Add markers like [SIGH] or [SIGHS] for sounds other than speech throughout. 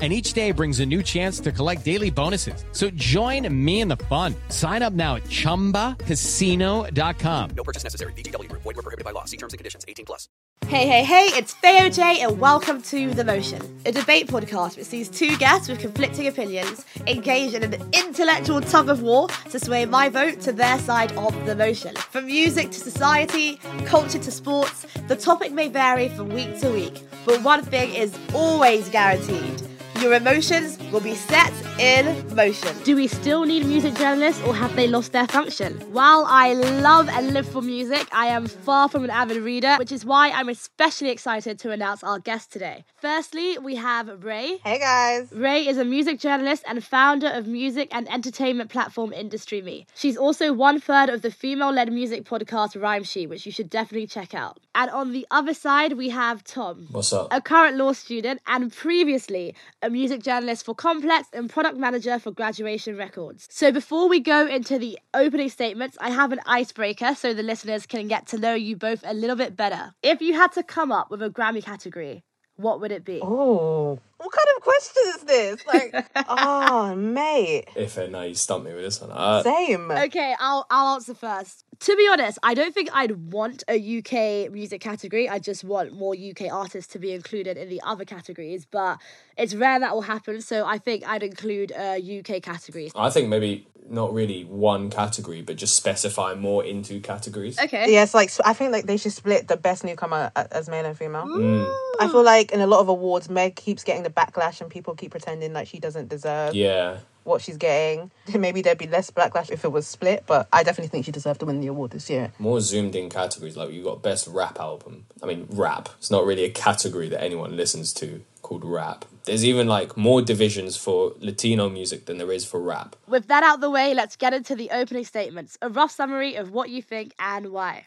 and each day brings a new chance to collect daily bonuses. So join me in the fun. Sign up now at ChumbaCasino.com. No purchase necessary. VGW Group. Void were prohibited by law. See terms and conditions. 18 plus. Hey, hey, hey, it's Theo J, and welcome to The Motion, a debate podcast which sees two guests with conflicting opinions engage in an intellectual tug of war to sway my vote to their side of the motion. From music to society, culture to sports, the topic may vary from week to week, but one thing is always guaranteed. Your emotions will be set in motion. Do we still need music journalists or have they lost their function? While I love and live for music, I am far from an avid reader, which is why I'm especially excited to announce our guest today. Firstly, we have Ray. Hey guys. Ray is a music journalist and founder of music and entertainment platform Industry Me. She's also one third of the female led music podcast RhymeShe, which you should definitely check out. And on the other side, we have Tom. What's up? A current law student and previously a music journalist for Complex and product manager for Graduation Records. So before we go into the opening statements, I have an icebreaker so the listeners can get to know you both a little bit better. If you had to come up with a Grammy category, what would it be? Oh, what kind of question is this? Like, oh, [LAUGHS] mate. If uh, no, you stumped me with this one. Uh, Same. Okay, I'll I'll answer first. To be honest, I don't think I'd want a UK music category. I just want more UK artists to be included in the other categories, but it's rare that will happen. So I think I'd include uh, a UK category. I think maybe not really one category, but just specify more into categories. Okay. Yes, like I think like they should split the best newcomer as male and female. Mm. I feel like in a lot of awards, Meg keeps getting the backlash, and people keep pretending like she doesn't deserve Yeah. what she's getting. [LAUGHS] Maybe there'd be less backlash if it was split, but I definitely think she deserved to win the award this year. More zoomed in categories. Like you got best rap album. I mean, rap. It's not really a category that anyone listens to called rap. There's even like more divisions for Latino music than there is for rap. With that out of the way, let's get into the opening statements. A rough summary of what you think and why.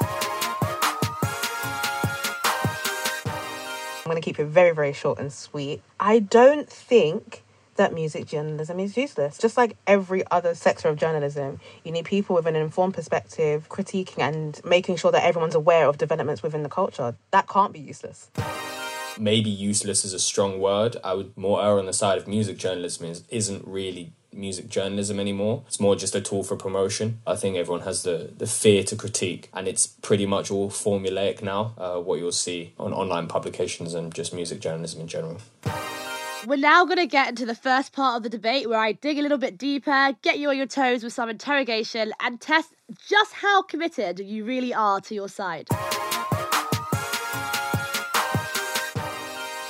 I'm going to keep it very, very short and sweet. I don't think that music journalism is useless. Just like every other sector of journalism, you need people with an informed perspective, critiquing and making sure that everyone's aware of developments within the culture. That can't be useless. Maybe useless is a strong word. I would more err on the side of music journalism is, isn't really music journalism anymore. It's more just a tool for promotion. I think everyone has the, the fear to critique, and it's pretty much all formulaic now, uh, what you'll see on online publications and just music journalism in general. We're now going to get into the first part of the debate where I dig a little bit deeper, get you on your toes with some interrogation, and test just how committed you really are to your side.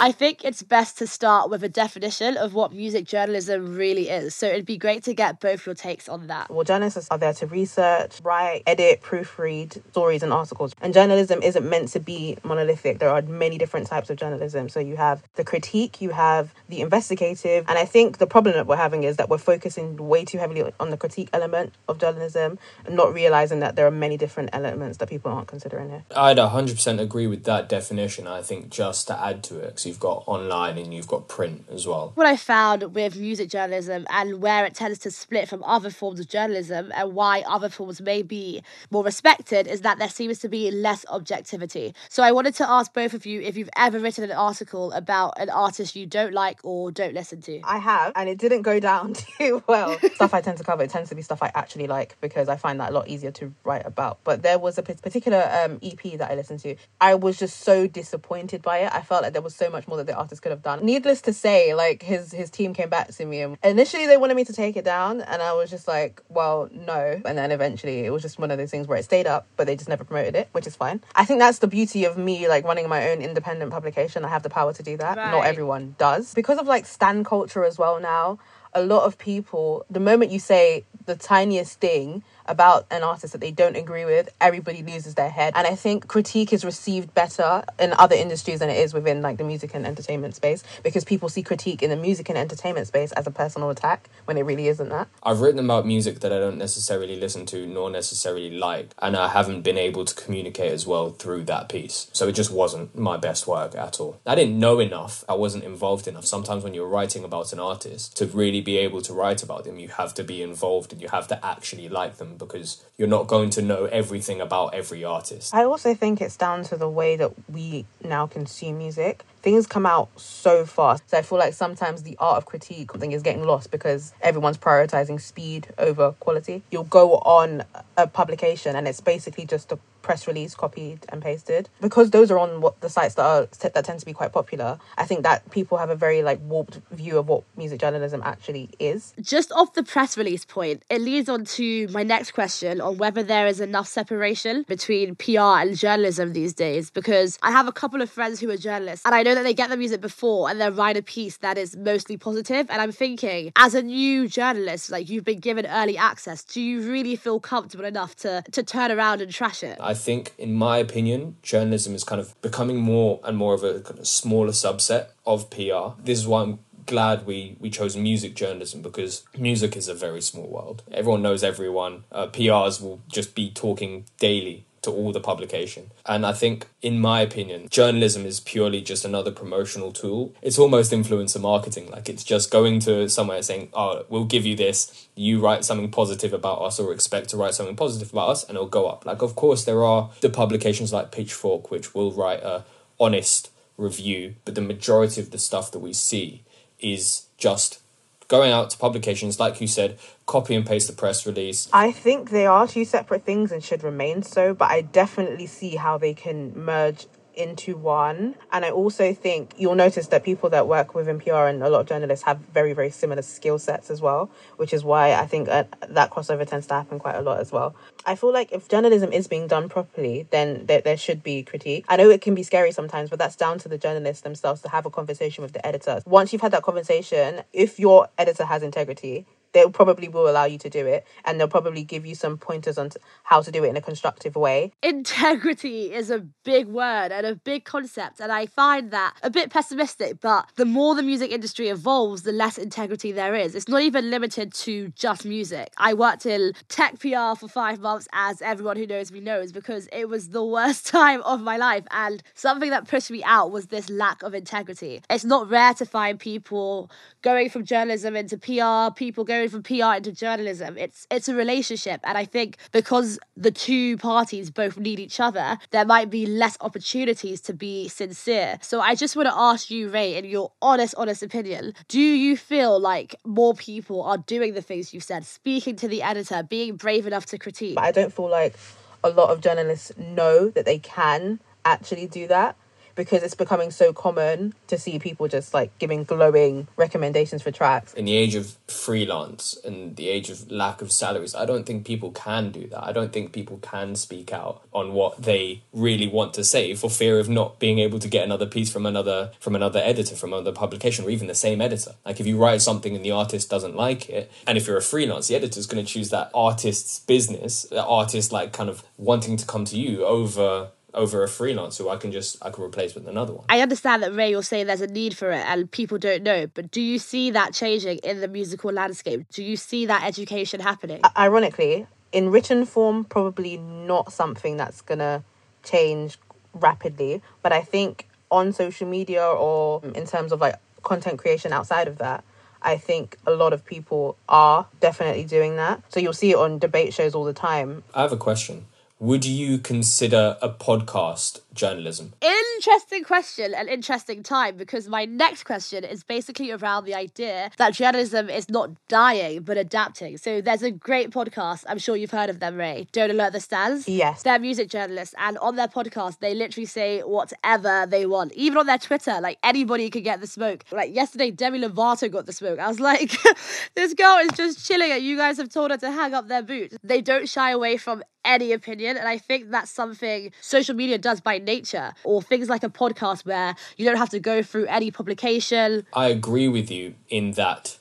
I think it's best to start with a definition of what music journalism really is. So it'd be great to get both your takes on that. Well, journalists are there to research, write, edit, proofread stories and articles. And journalism isn't meant to be monolithic. There are many different types of journalism. So you have the critique, you have the investigative. And I think the problem that we're having is that we're focusing way too heavily on the critique element of journalism and not realizing that there are many different elements that people aren't considering here. I'd 100% agree with that definition. I think just to add to it, because you've got online and you've got print as well. What I found with music journalism and where it tends to split from other forms of journalism and why other forms may be more respected is that there seems to be less objectivity. So I wanted to ask both of you if you've ever written an article about an artist you don't like or don't listen to. I have, and it didn't go down [LAUGHS] too well. stuff I tend to cover, it tends to be stuff I actually like because I find that a lot easier to write about. But there was a particular um, EP that I listened to. I was just so disappointed by it. I felt like there was so much more that the artist could have done. Needless to say, like his his team came back to me and initially they wanted me to take it down, and I was just like, well, no. And then eventually it was just one of those things where it stayed up, but they just never promoted it, which is fine. I think that's the beauty of me like running my own independent publication. I have the power to do that. Not everyone does because of like stan culture as well now. A lot of people, the moment you say the tiniest thing about an artist that they don't agree with, everybody loses their head. And I think critique is received better in other industries than it is within like the music and entertainment space because people see critique in the music and entertainment space as a personal attack when it really isn't that. I've written about music that I don't necessarily listen to nor necessarily like, and I haven't been able to communicate as well through that piece. So it just wasn't my best work at all. I didn't know enough, I wasn't involved enough. Sometimes when you're writing about an artist, to really be able to write about them, you have to be involved and you have to actually like them because you're not going to know everything about every artist. I also think it's down to the way that we now consume music. Things come out so fast. So I feel like sometimes the art of critique thing is getting lost because everyone's prioritizing speed over quality. You'll go on a publication and it's basically just a press release copied and pasted because those are on what the sites that are that tend to be quite popular i think that people have a very like warped view of what music journalism actually is Just off the press release point, it leads on to my next question on whether there is enough separation between PR and journalism these days. Because I have a couple of friends who are journalists, and I know that they get the music before and then write a piece that is mostly positive. And I'm thinking, as a new journalist, like you've been given early access, do you really feel comfortable enough to to turn around and trash it? I think, in my opinion, journalism is kind of becoming more and more of a kind of smaller subset of PR. This is why I'm glad we, we chose music journalism because music is a very small world. Everyone knows everyone. Uh, PRs will just be talking daily to all the publication. And I think, in my opinion, journalism is purely just another promotional tool. It's almost influencer marketing. Like it's just going to somewhere saying, oh, we'll give you this. You write something positive about us or expect to write something positive about us and it'll go up. Like, of course, there are the publications like Pitchfork, which will write a honest review, but the majority of the stuff that we see is just going out to publications, like you said, copy and paste the press release, I think they are two separate things and should remain so, but I definitely see how they can merge into one. And I also think you'll notice that people that work within PR and a lot of journalists have very, very similar skill sets as well, which is why I think uh, that crossover tends to happen quite a lot as well. I feel like if journalism is being done properly, then there, there should be critique. I know it can be scary sometimes, but that's down to the journalists themselves to have a conversation with the editor. Once you've had that conversation, if your editor has integrity, they probably will allow you to do it and they'll probably give you some pointers on how to do it in a constructive way. Integrity is a big word and a big concept and i find that a bit pessimistic but the more the music industry evolves the less integrity there is. It's not even limited to just music. I worked in tech pr for five months as everyone who knows me knows because it was the worst [LAUGHS] time of my life and something that pushed me out was this lack of integrity. It's not rare to find people going from journalism into pr people going from pr into journalism it's it's a relationship. And i think because the two parties both need each other there might be less opportunities to be sincere. So i just want to ask you ray in your honest honest opinion do you feel like more people are doing the things you've said speaking to the editor being brave enough to critique? I don't feel like a lot of journalists know that they can actually do that because it's becoming so common to see people just like giving glowing recommendations for tracks. in the age of freelance and the age of lack of salaries, I don't think people can do that. I don't think people can speak out on what they really want to say for fear of not being able to get another piece from another from another editor, from another publication, or even the same editor. Like if you write something and the artist doesn't like it, and if you're a freelance, the editor's to choose that artist's business, that artist like kind of wanting to come to you over over a freelance who I can just I can replace with another one. I understand that Ray, you're saying there's a need for it and people don't know, but do you see that changing in the musical landscape? Do you see that education happening? Ironically, in written form, probably not something that's gonna change rapidly, but I think on social media or mm. in terms of like content creation outside of that, I think a lot of people are definitely doing that. So you'll see it on debate shows all the time. I have a question. Would you consider a podcast journalism? Interesting question and interesting time because my next question is basically around the idea that journalism is not dying but adapting. So there's a great podcast, I'm sure you've heard of them, Ray. Don't Alert the Stans. Yes. They're music journalists and on their podcast they literally say whatever they want. Even on their Twitter, like anybody could get the smoke. Like yesterday Demi Lovato got the smoke. I was like, [LAUGHS] this girl is just chilling and you guys have told her to hang up their boots. They don't shy away from any opinion. And I think that's something social media does by nature, or things like a podcast where you don't have to go through any publication. I agree with you in that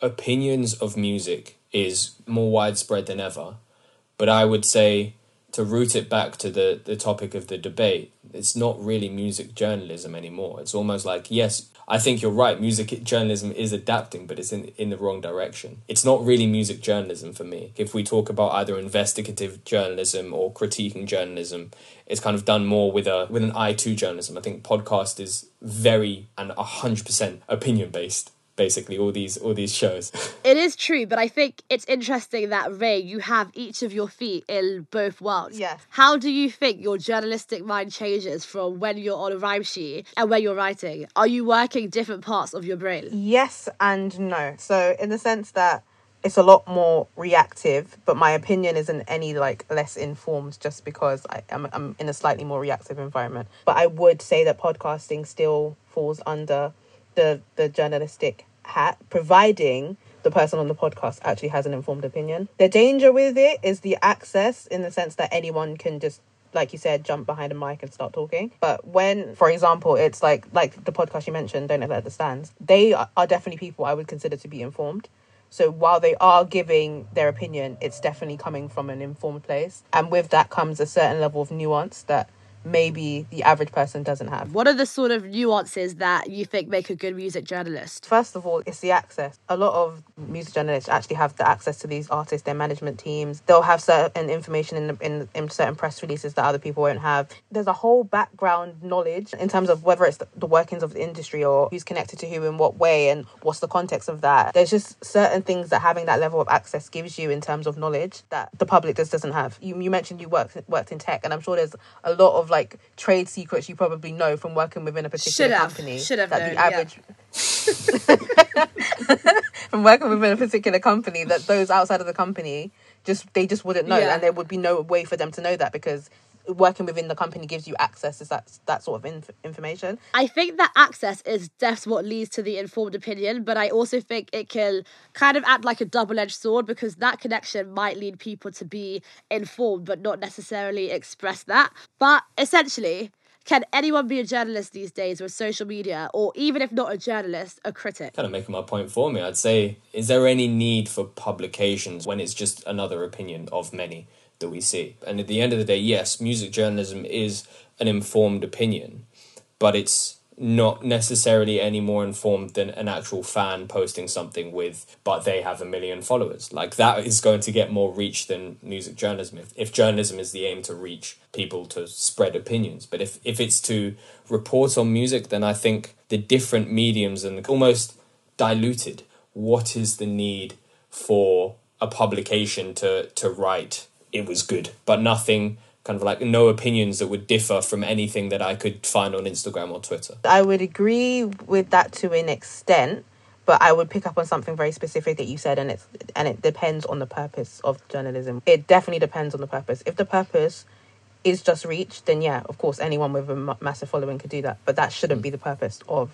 opinions of music is more widespread than ever, But I would say to root it back to the, the topic of the debate, it's not really music journalism anymore. It's almost like, yes, I think you're right, music journalism is adapting, but it's in, in the wrong direction. It's not really music journalism for me. If we talk about either investigative journalism or critiquing journalism, it's kind of done more with a with an eye to journalism. I think podcast is very and hundred percent opinion based basically all these all these shows. [LAUGHS] It is true, but I think it's interesting that Ray, you have each of your feet in both worlds. Yes. How do you think your journalistic mind changes from when you're on a RhymeShe and when you're writing? Are you working different parts of your brain? Yes and no. So in the sense that it's a lot more reactive, but my opinion isn't any like less informed just because I, am I'm, I'm in a slightly more reactive environment. But I would say that podcasting still falls under the the journalistic hat, providing the person on the podcast actually has an informed opinion. The danger with it is the access in the sense that anyone can just like you said, jump behind a mic and start talking. But when, for example, it's like like the podcast you mentioned, Don't Alert the Stans, they are, are definitely people I would consider to be informed. So while they are giving their opinion, it's definitely coming from an informed place. And with that comes a certain level of nuance that maybe the average person doesn't have. What are the sort of nuances that you think make a good music journalist? First of all, it's the access. A lot of music journalists actually have the access to these artists, their management teams. They'll have certain information in, the, in in certain press releases that other people won't have. There's a whole background knowledge in terms of whether it's the, the workings of the industry or who's connected to who in what way and what's the context of that. There's just certain things that having that level of access gives you in terms of knowledge that the public just doesn't have. You you mentioned you worked worked in tech, and I'm sure there's a lot of like trade secrets you probably know from working within a particular Should company. Should have that known, the yeah. average [LAUGHS] from working within a particular company that those outside of the company just they just wouldn't know Yeah. and there would be no way for them to know that because working within the company gives you access to that that sort of inf- information I think that access is that's what leads to the informed opinion, but I also think it can kind of act like a double edged sword because that connection might lead people to be informed but not necessarily express that. But essentially, can anyone be a journalist these days with social media, or even if not a journalist, a critic? kind of making my point for me. I'd say, is there any need for publications when it's just another opinion of many that we see? And at the end of the day, yes, music journalism is an informed opinion, but it's not necessarily any more informed than an actual fan posting something with, but they have a million followers. Like that is going to get more reach than music journalism. If, if journalism is the aim to reach people to spread opinions, but if, if it's to report on music, then I think the different mediums and almost diluted. What is the need for a publication to to write it was good, but nothing kind of like no opinions that would differ from anything that I could find on Instagram or Twitter. i would agree with that to an extent but i would pick up on something very specific that you said and it's and it depends on the purpose of journalism. It definitely depends on the purpose. If the purpose is just reach then yeah of course anyone with a massive following could do that but that shouldn't mm. be the purpose of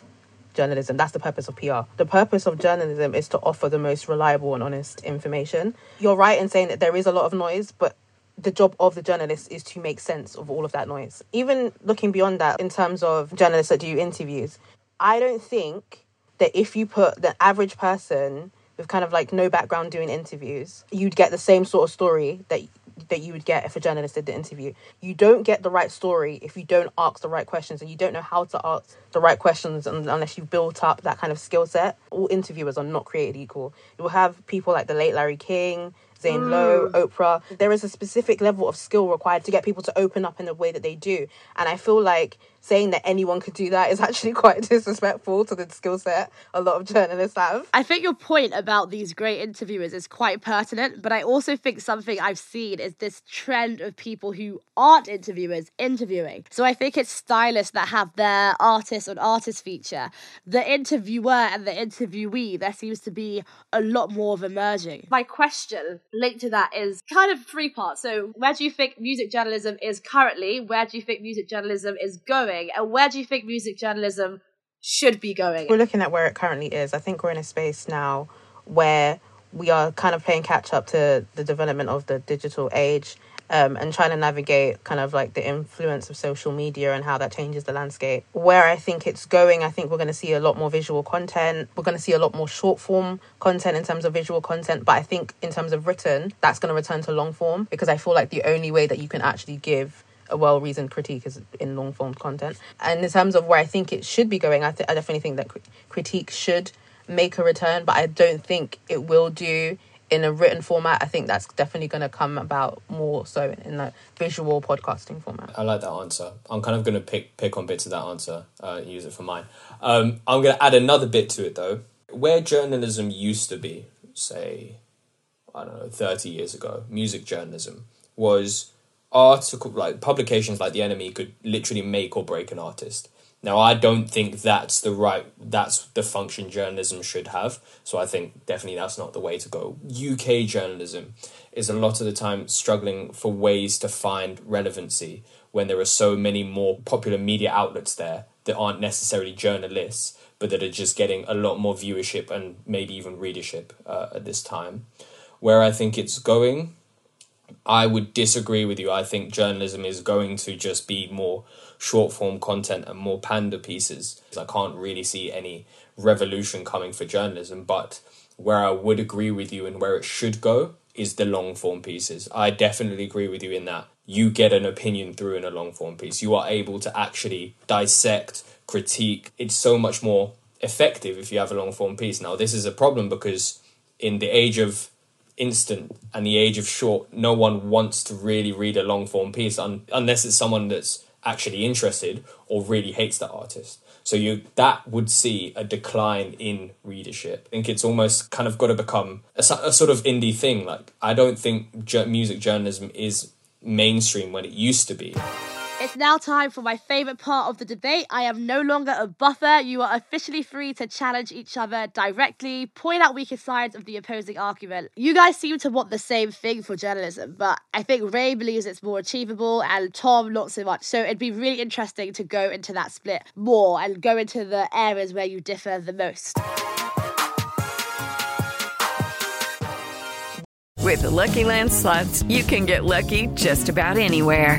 journalism. That's the purpose of PR. The purpose of journalism is to offer the most reliable and honest information. You're right in saying that there is a lot of noise, but the job of the journalist is to make sense of all of that noise. Even looking beyond that, in terms of journalists that do interviews, I don't think that if you put the average person with kind of like no background doing interviews, you'd get the same sort of story that that you would get if a journalist did the interview. You don't get the right story if you don't ask the right questions and you don't know how to ask the right questions un- unless you've built up that kind of skill set. All interviewers are not created equal. You will have people like the late Larry King, Zane mm. Lowe, Oprah. There is a specific level of skill required to get people to open up in the way that they do. And I feel like saying that anyone could do that is [LAUGHS] actually quite disrespectful to the skill set a lot of journalists have. I think your point about these great interviewers is quite pertinent, but I also think something I've seen is this trend of people who aren't interviewers interviewing. So I think it's stylists that have their artist on artist feature. The interviewer and the interviewee, there seems to be a lot more of a merging. My question linked to that is kind of three parts. So where do you think music journalism is currently? Where do you think music journalism is going? And where do you think music journalism should be going? we're looking at where it currently is, I think we're in a space now where we are kind of playing catch up to the development of the digital age. um, and trying to navigate kind of like the influence of social media and how that changes the landscape. Where I think it's going, I think we're going to see a lot more visual content. We're going to see a lot more short form content in terms of visual content. But I think in terms of written, that's going to return to long form because I feel like the only way that you can actually give a well reasoned critique is in long form content. And in terms of where I think it should be going, I, th- I definitely think that cr- critique should make a return, but I don't think it will do in a written format. I think that's definitely going to come about more so in a visual podcasting format. I like that answer. I'm kind of going to pick pick on bits of that answer, uh, use it for mine. Um, I'm going to add another bit to it though. Where journalism used to be, say, I don't know, 30 years ago, music journalism was article like publications like the NME could literally make or break an artist. Now i don't think that's the right that's the function journalism should have. So i think definitely that's not the way to go. Uk journalism is a lot of the time struggling for ways to find relevancy when there are so many more popular media outlets there that aren't necessarily journalists but that are just getting a lot more viewership and maybe even readership uh, at this time. Where i think it's going I would disagree with you. I think journalism is going to just be more short form content and more panda pieces. I can't really see any revolution coming for journalism, but where I would agree with you and where it should go is the long form pieces. I definitely agree with you in that you get an opinion through in a long form piece. You are able to actually dissect, critique. It's so much more effective if you have a long form piece. Now, this is a problem because in the age of instant and the age of short, no one wants to really read a long form piece un- unless it's someone that's actually interested or really hates the artist. So you that would see a decline in readership. I think it's almost kind of got to become a, a sort of indie thing. Like I don't think ju- music journalism is mainstream when it used to be. It's now time for my favourite part of the debate. I am no longer a buffer. You are officially free to challenge each other directly, point out weaker sides of the opposing argument. You guys seem to want the same thing for journalism, but I think Ray believes it's more achievable and Tom not so much. So it'd be really interesting to go into that split more and go into the areas where you differ the most. With the Lucky Land slots, you can get lucky just about anywhere.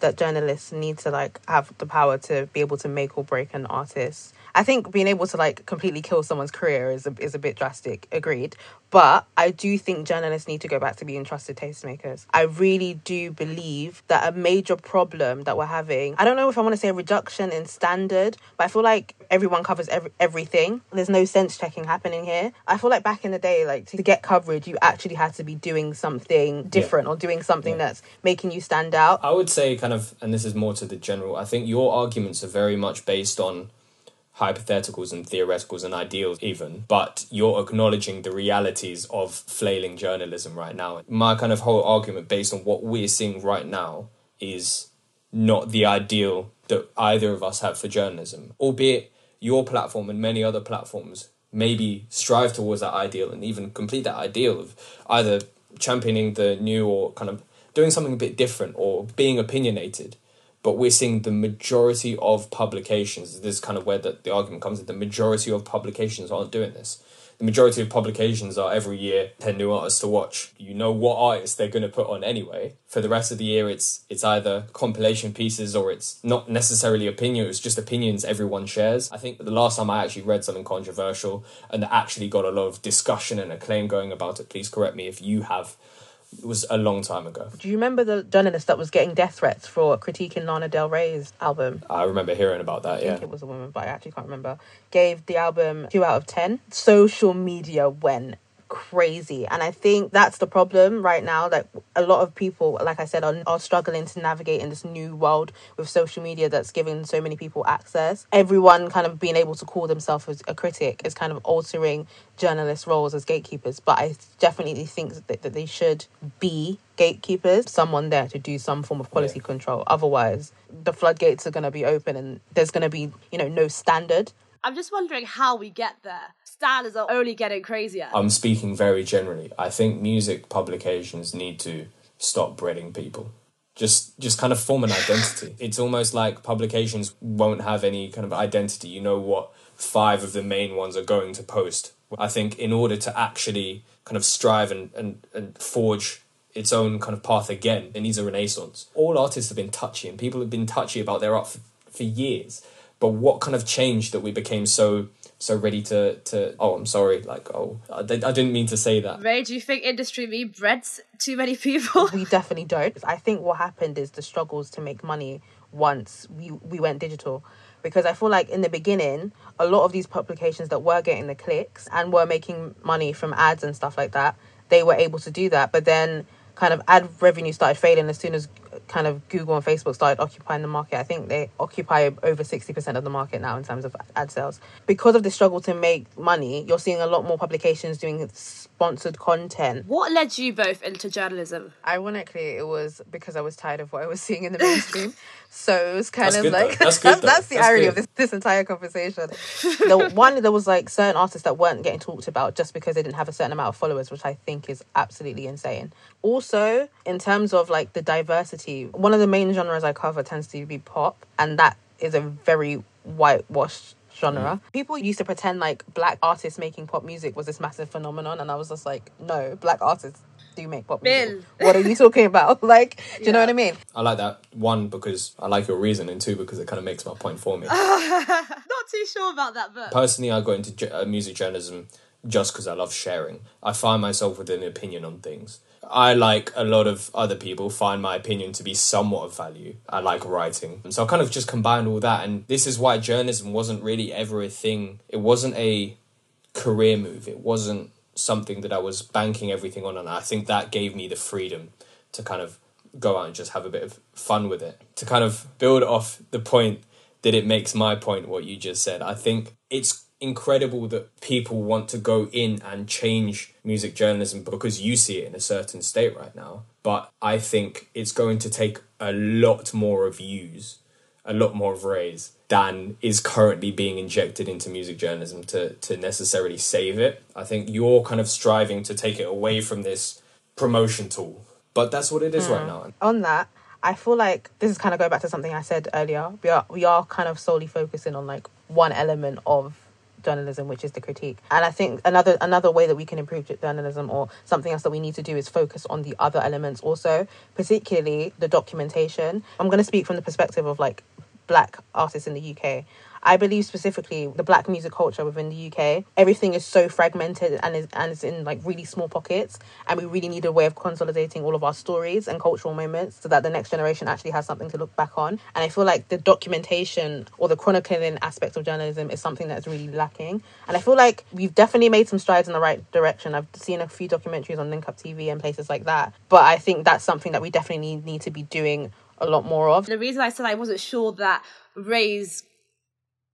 that journalists need to like have the power to be able to make or break an artist. I think being able to like completely kill someone's career is a, is a bit drastic. Agreed, but I do think journalists need to go back to being trusted tastemakers. I really do believe that a major problem that we're having. I don't know if I want to say a reduction in standard, but I feel like everyone covers every, everything. There's no sense checking happening here. I feel like back in the day, like to get coverage, you actually had to be doing something different or doing something Yeah. that's making you stand out. I would say, kind of, and this is more to the general, I think your arguments are very much based on hypotheticals and theoreticals and ideals, even, but you're acknowledging the realities of flailing journalism right now. My kind of whole argument, based on what we're seeing right now, is not the ideal that either of us have for journalism, albeit your platform and many other platforms maybe strive towards that ideal and even complete that ideal of either championing the new or kind of doing something a bit different or being opinionated. But we're seeing the majority of publications, this is kind of where the, the argument comes in, the majority of publications aren't doing this. The majority of publications are every year 10 new artists to watch. You know what artists they're going to put on anyway. For the rest of the year, it's it's either compilation pieces or it's not necessarily opinion, it's just opinions everyone shares. I think the last time I actually read something controversial and actually got a lot of discussion and acclaim going about it, please correct me if you have, it was a long time ago. Do you remember the journalist that was getting death threats for critiquing Lana Del Rey's album? I remember hearing about that, I yeah. think it was a woman, but I actually can't remember. Gave the album two out of ten. Social media went crazy. And I think that's the problem right now. That a lot of people, like I said, are, are struggling to navigate in this new world with social media that's giving so many people access. Everyone kind of being able to call themselves a critic is kind of altering journalists' roles as gatekeepers. But I definitely think that, that they should be gatekeepers, someone there to do some form of quality control. Otherwise, the floodgates are going to be open and there's going to be, you know, no standard. I'm just wondering how we get there. Standards are only getting crazier. I'm speaking very generally. I think music publications need to stop breeding people. Just just kind of form an identity. [LAUGHS] it's almost like publications won't have any kind of identity. You know what five of the main ones are going to post. I think in order to actually kind of strive and, and, and forge its own kind of path again, it needs a renaissance. All artists have been touchy and people have been touchy about their art for, for years. But what kind of changed that we became so so ready to to oh I'm sorry like oh I, I didn't mean to say that. Ray, do you think industry me breads too many people? we definitely don't. I think what happened is the struggles to make money once we we went digital because I feel like in the beginning, a lot of these publications that were getting the clicks and were making money from ads and stuff like that, they were able to do that. But then kind of ad revenue started failing as soon as kind of Google and Facebook started occupying the market. I think they occupy over 60% of the market now in terms of ad sales. Because of the struggle to make money, you're seeing a lot more publications doing sponsored content. What led you both into journalism? Ironically, it was because I was tired of what I was seeing in the mainstream. [LAUGHS] so it was kind That's of good, like though. That's good, [LAUGHS] though. that's the That's irony good. of this, this entire conversation. [LAUGHS] the one there was like certain artists that weren't getting talked about just because they didn't have a certain amount of followers, which I think is absolutely insane. Also, in terms of like the diversity, one of the main genres I cover tends to be pop, and that is a very whitewashed genre. People used to pretend like black artists making pop music was this massive phenomenon, and I was just like, no, black artists do make pop music. Bill. What are you [LAUGHS] talking about? [LAUGHS] Like, do you know what I mean? I like that one because I like your reason, and two because it kind of makes my point for me. [LAUGHS] Not too sure about that, but Personally, I got into ju- uh, music journalism just because I love sharing. I find myself with an opinion on things. I, like a lot of other people, find my opinion to be somewhat of value. I like writing. And so I kind of just combined all that. And this is why journalism wasn't really ever a thing. It wasn't a career move. It wasn't something that I was banking everything on. And I think that gave me the freedom to kind of go out and just have a bit of fun with it. To kind of build off the point that it makes my point, what you just said, I think it's incredible that people want to go in and change music journalism because you see it in a certain state right now. But I think it's going to take a lot more of yous, a lot more of rays than is currently being injected into music journalism to, to necessarily save it. I think you're kind of striving to take it away from this promotion tool. But that's what it is right hmm. now. on that, I feel like this is kind of going back to something I said earlier. We are we are kind of solely focusing on like one element of journalism, which is the critique. And I think another another way that we can improve journalism or something else that we need to do is focus on the other elements also, particularly the documentation. I'm going to speak from the perspective of like black artists in the UK. I believe specifically the black music culture within the UK, everything is so fragmented and is and is in like really small pockets. And we really need a way of consolidating all of our stories and cultural moments so that the next generation actually has something to look back on. And I feel like the documentation or the chronicling aspect of journalism is something that's really lacking. And I feel like we've definitely made some strides in the right direction. I've seen a few documentaries on Link Up TV and places like that. But I think that's something that we definitely need to be doing a lot more of. the reason I said I wasn't sure that Ray's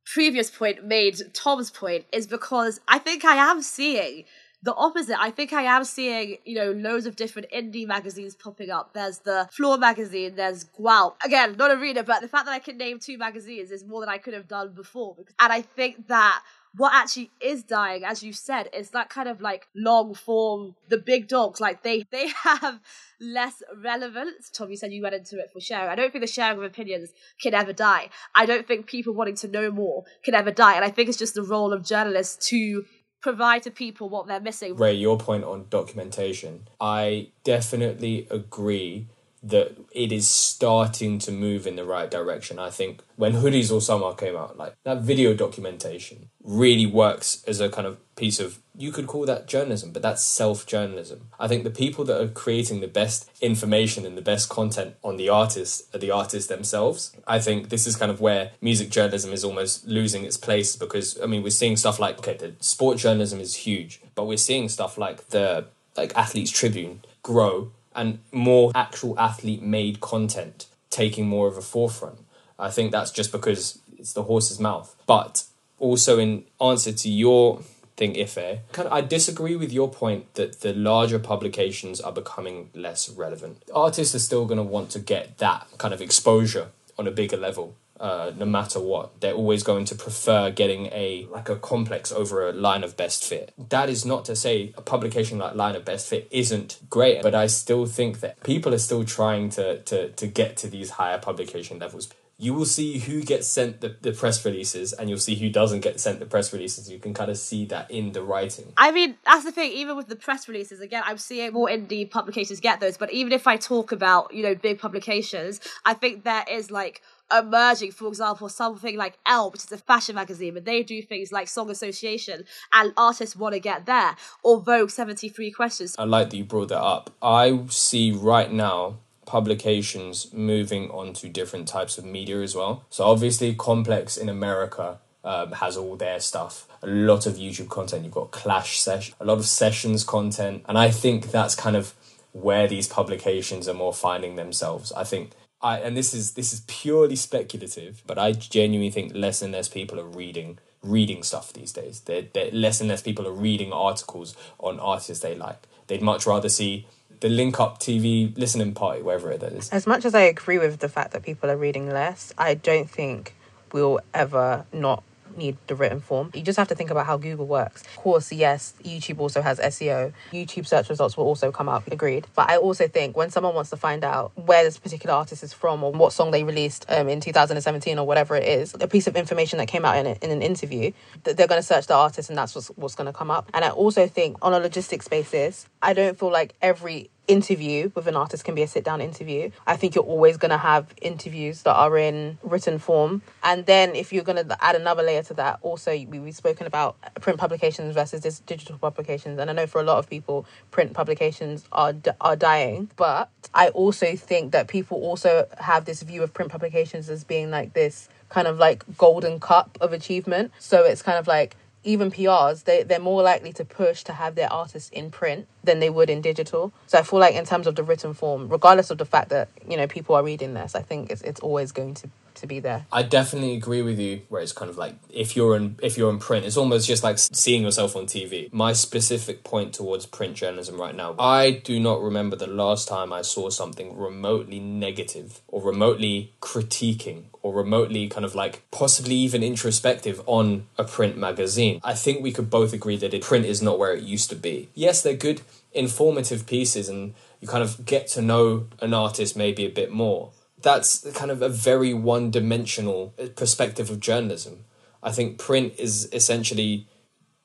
previous point made Tom's point is because I think I am seeing the opposite. I think I am seeing, you know, loads of different indie magazines popping up. There's the Floor magazine, there's Guap. Again, not a reader, but the fact that I can name two magazines is more than I could have done before. And I think that what actually is dying, as you said, is that kind of like long form, the big dogs, like they they [LAUGHS] have less relevance. Tom, you said you went into it for sharing. I don't think the sharing of opinions can ever die. I don't think people wanting to know more can ever die. And I think it's just the role of journalists to provide to people what they're missing. Ray, your point on documentation, I definitely agree that it is starting to move in the right direction. I think when Hoodies All Summer came out, like that video documentation really works as a kind of piece of you could call that journalism, but that's self journalism. I think the people that are creating the best information and the best content on the artist are the artists themselves. I think this is kind of where music journalism is almost losing its place because I mean we're seeing stuff like okay, the sport journalism is huge, but we're seeing stuff like the like Athletes Tribune grow and more actual athlete made content taking more of a forefront. I think that's just because it's the horse's mouth. But also in answer to your thing, Ife, kind of, I disagree with your point that the larger publications are becoming less relevant. Artists are still going to want to get that kind of exposure on a bigger level uh, no matter what. They're always going to prefer getting a like a complex over a line of best fit. That is not to say a publication like Line of Best Fit isn't great, but I still think that people are still trying to to to get to these higher publication levels. You will see who gets sent the, the press releases and you'll see who doesn't get sent the press releases. You can kind of see that in the writing. I mean, that's the thing. Even with the press releases, again, I'm seeing more indie publications get those. But even if I talk about, you know, big publications, I think there is like emerging, for example, something like Elle, which is a fashion magazine, but they do things like Song Association, and artists want to get there, or Vogue 73 Questions. I like that you brought that up. I see right now publications moving on to different types of media as well. So obviously, Complex in America um, has all their stuff. A lot of YouTube content. You've got Clash session, a lot of sessions content, and I think that's kind of where these publications are more finding themselves. I think I and this is this is purely speculative, but I genuinely think less and less people are reading reading stuff these days. They're, they're less and less people are reading articles on artists they like. They'd much rather see the link up TV listening party, wherever it is. As much as I agree with the fact that people are reading less, I don't think we'll ever not need the written form. You just have to think about how Google works. Of course, yes, YouTube also has SEO. YouTube search results will also come up, agreed. But I also think when someone wants to find out where this particular artist is from or what song they released um, in 2017 or whatever it is, a piece of information that came out in, a, in an interview, that they're going to search the artist and that's what's, what's going to come up. And I also think on a logistics basis, I don't feel like every interview with an artist can be a sit down interview. I think you're always going to have interviews that are in written form. And then if you're going to add another layer to that, also we, we've spoken about print publications versus this digital publications. And I know for a lot of people, print publications are, are dying. But I also think that people also have this view of print publications as being like this kind of like golden cup of achievement. So it's kind of like, even PRs, they, they're more likely to push to have their artists in print than they would in digital. So I feel like in terms of the written form, regardless of the fact that, you know, people are reading this, I think it's it's always going to to be there. I definitely agree with you. Where it's kind of like if you're in if you're in print, it's almost just like seeing yourself on TV. My specific point towards print journalism right now, I do not remember the last time I saw something remotely negative or remotely critiquing or remotely kind of like possibly even introspective on a print magazine. I think we could both agree that print is not where it used to be. Yes, they're good informative pieces and you kind of get to know an artist maybe a bit more that's kind of a very one dimensional perspective of journalism. I think print is essentially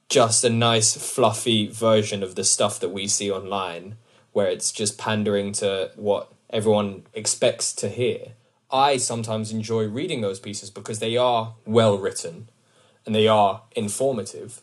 just a nice, fluffy version of the stuff that we see online, where it's just pandering to what everyone expects to hear. I sometimes enjoy reading those pieces because they are well written and they are informative,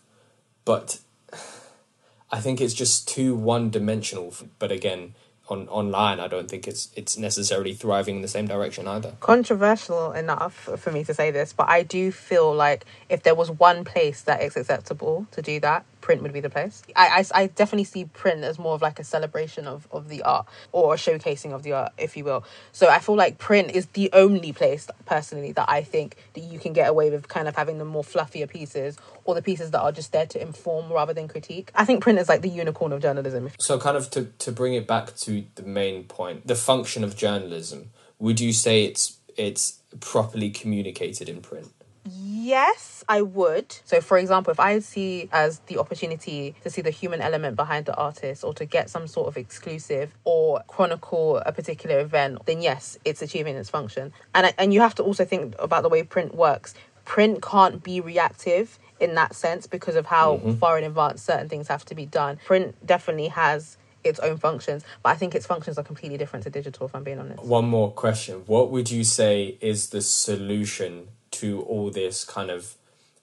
but [SIGHS] I think it's just too one dimensional. But again, on online, I don't think it's it's necessarily thriving in the same direction either. Controversial enough for me to say this, but I do feel like if there was one place that is acceptable to do that, print would be the place. I, I, I, definitely see print as more of like a celebration of, of the art or showcasing of the art, if you will. So I feel like print is the only place, personally, that I think that you can get away with kind of having the more fluffier pieces or the pieces that are just there to inform rather than critique. I think print is like the unicorn of journalism. So, kind of to, to bring it back to the main point, the function of journalism, would you say it's it's properly communicated in print? Yes, I would. So, for example, if I see as the opportunity to see the human element behind the artist or to get some sort of exclusive or chronicle a particular event, then yes, it's achieving its function. And and you have to also think about the way print works. Print can't be reactive in that sense because of how mm-hmm. far in advance certain things have to be done. Print definitely has its own functions. But I think its functions are completely different to digital. If I'm being honest. One more question. What would you say is the solution to all this kind of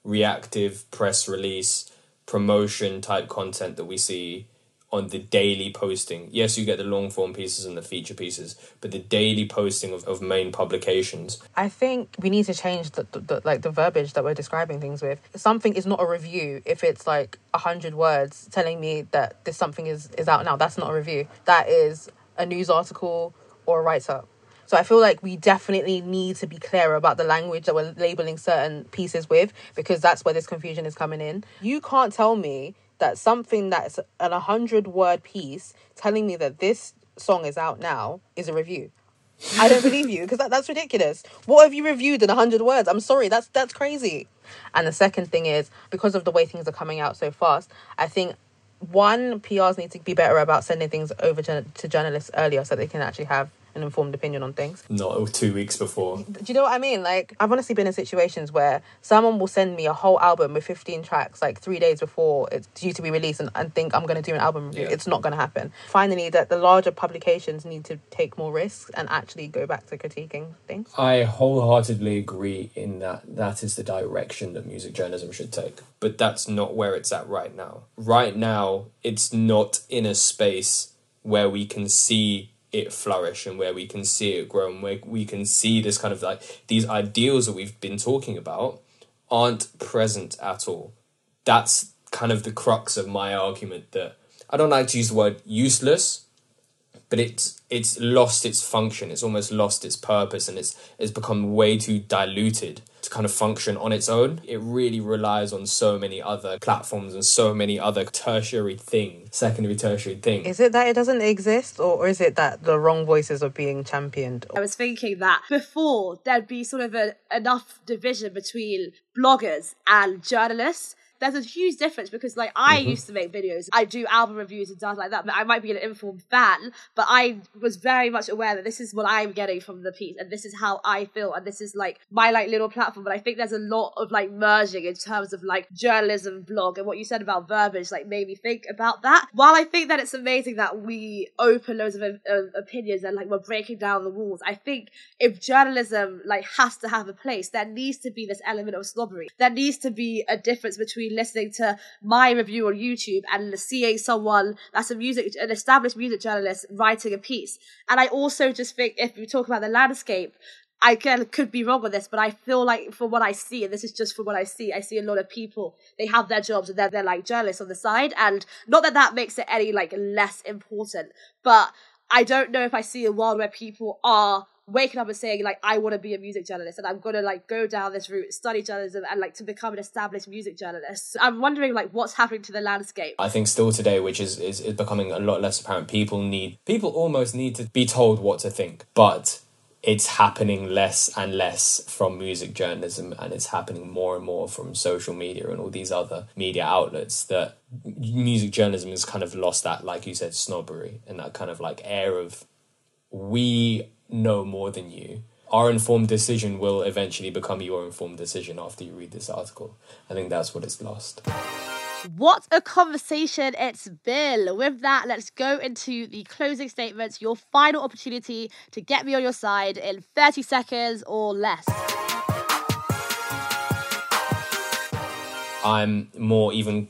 reactive press release, promotion type content that we see on the daily posting? Yes, you get the long form pieces and the feature pieces, but the daily posting of, of main publications. I think we need to change the, the, the like the verbiage that we're describing things with. Something is not a review if it's like a hundred words telling me that this something is is out now. That's not a review. That is a news article or a write up. So I feel like we definitely need to be clearer about the language that we're labeling certain pieces with because that's where this confusion is coming in. You can't tell me that something that's an 100 word piece telling me that this song is out now is a review. I don't believe you because that, that's ridiculous. What have you reviewed in 100 words? I'm sorry, that's that's crazy. And the second thing is because of the way things are coming out so fast, I think one PRs need to be better about sending things over to, to journalists earlier so they can actually have an informed opinion on things. Not two weeks before. Do you know what I mean? Like, I've honestly been in situations where someone will send me a whole album with 15 tracks like three days before it's due to be released and, and think I'm going to do an album review. Yeah. It's not going to happen. Finally, that the larger publications need to take more risks and actually go back to critiquing things. I wholeheartedly agree in that that is the direction that music journalism should take. But that's not where it's at right now. Right now, it's not in a space where we can see it flourish and where we can see it grow and where we can see this kind of like these ideals that we've been talking about aren't present at all. That's kind of the crux of my argument that I don't like to use the word useless, but it's it's lost its function. It's almost lost its purpose, and it's it's become way too diluted to kind of function on its own. It really relies on so many other platforms and so many other tertiary things, secondary, tertiary things. Is it that it doesn't exist, or, or is it that the wrong voices are being championed? I was thinking that before there'd be sort of a, enough division between bloggers and journalists. There's a huge difference because, like, I mm-hmm. used to make videos. I do album reviews and stuff like that. But I might be an informed fan, but I was very much aware that this is what I'm getting from the piece, and this is how I feel, and this is like my like little platform. But I think there's a lot of like merging in terms of like journalism, blog, and what you said about verbiage like made me think about that. While I think that it's amazing that we open loads of, of opinions and like we're breaking down the walls, I think if journalism like has to have a place, there needs to be this element of snobbery. There needs to be a difference between listening to my review on YouTube and seeing someone that's a music, an established music journalist writing a piece. And I also just think if we talk about the landscape, I can, could be wrong with this, but I feel like for what I see, and this is just for what I see, I see a lot of people, they have their jobs and they're, they're like journalists on the side. And not that that makes it any like less important, but I don't know if I see a world where people are waking up and saying like I want to be a music journalist and I'm gonna like go down this route, study journalism and like to become an established music journalist. I'm wondering like what's happening to the landscape. I think still today, which is, is, is becoming a lot less apparent, people need people almost need to be told what to think. But it's happening less and less from music journalism and it's happening more and more from social media and all these other media outlets that music journalism has kind of lost that like you said snobbery and that kind of like air of we know more than you our informed decision will eventually become your informed decision after you read this article i think that's what it's lost What a conversation it's been. With that, let's go into the closing statements, your final opportunity to get me on your side in 30 seconds or less. I'm more even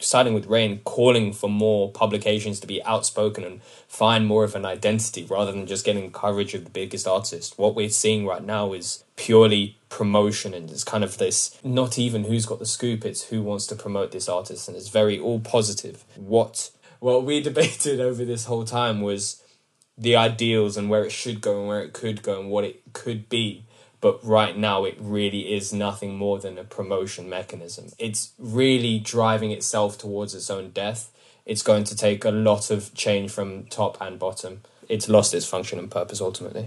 siding with Rain, calling for more publications to be outspoken and find more of an identity rather than just getting coverage of the biggest artist. What we're seeing right now is purely promotion and it's kind of this not even who's got the scoop, it's who wants to promote this artist and it's very all positive. What what we [LAUGHS] debated over this whole time was the ideals and where it should go and where it could go and what it could be. But right now, it really is nothing more than a promotion mechanism. It's really driving itself towards its own death. It's going to take a lot of change from top and bottom. It's lost its function and purpose ultimately.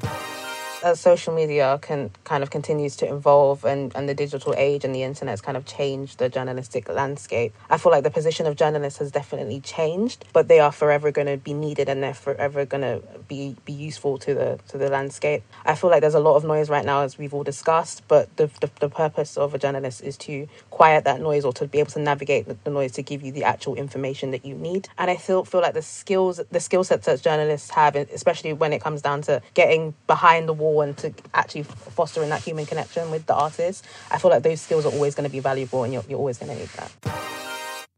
As social media can kind of continues to evolve and, and the digital age and the internet has kind of changed the journalistic landscape, I feel like the position of journalists has definitely changed, but they are forever going to be needed and they're forever going to be be useful to the to the landscape. I feel like there's a lot of noise right now, as we've all discussed, but the the, the purpose of a journalist is to quiet that noise or to be able to navigate the, the noise to give you the actual information that you need. And I feel feel like the skills the skill sets that journalists have, especially when it comes down to getting behind the wall and to actually fostering that human connection with the artist, I feel like those skills are always going to be valuable, and you're, you're always going to need that.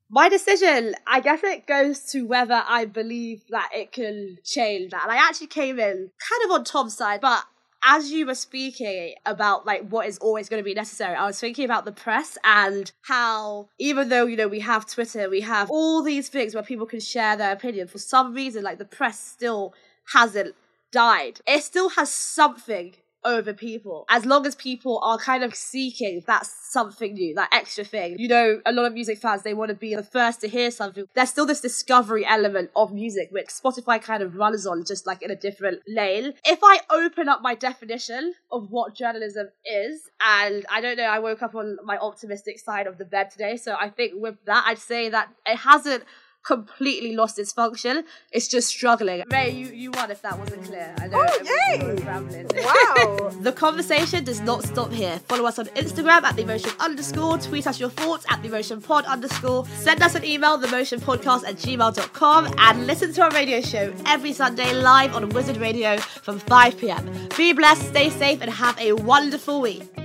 My decision, I guess it goes to whether I believe that it can change that. And I actually came in kind of on Tom's side, but as you were speaking about like what is always going to be necessary, I was thinking about the press and how even though you know we have Twitter, we have all these things where people can share their opinion. For some reason, like the press still hasn't died. It still has something over people. As long as people are kind of seeking that something new, that extra thing. You know, a lot of music fans, they want to be the first to hear something. There's still this discovery element of music, which Spotify kind of runs on just like in a different lane. If I open up my definition of what journalism is, and I don't know, I woke up on my optimistic side of the bed today, so I think with that, I'd say that it hasn't completely lost its function. It's just struggling. Ray, you, you won if that wasn't clear. I know. Oh, yay! Rambling. [LAUGHS] Wow. [LAUGHS] The conversation does not stop here. Follow us on Instagram at the Motion underscore, tweet us your thoughts at the Motion pod underscore, send us an email, themotionpodcast at gmail.com, and listen to our radio show every Sunday live on Wizard Radio from 5 pm. Be blessed, stay safe, and have a wonderful week.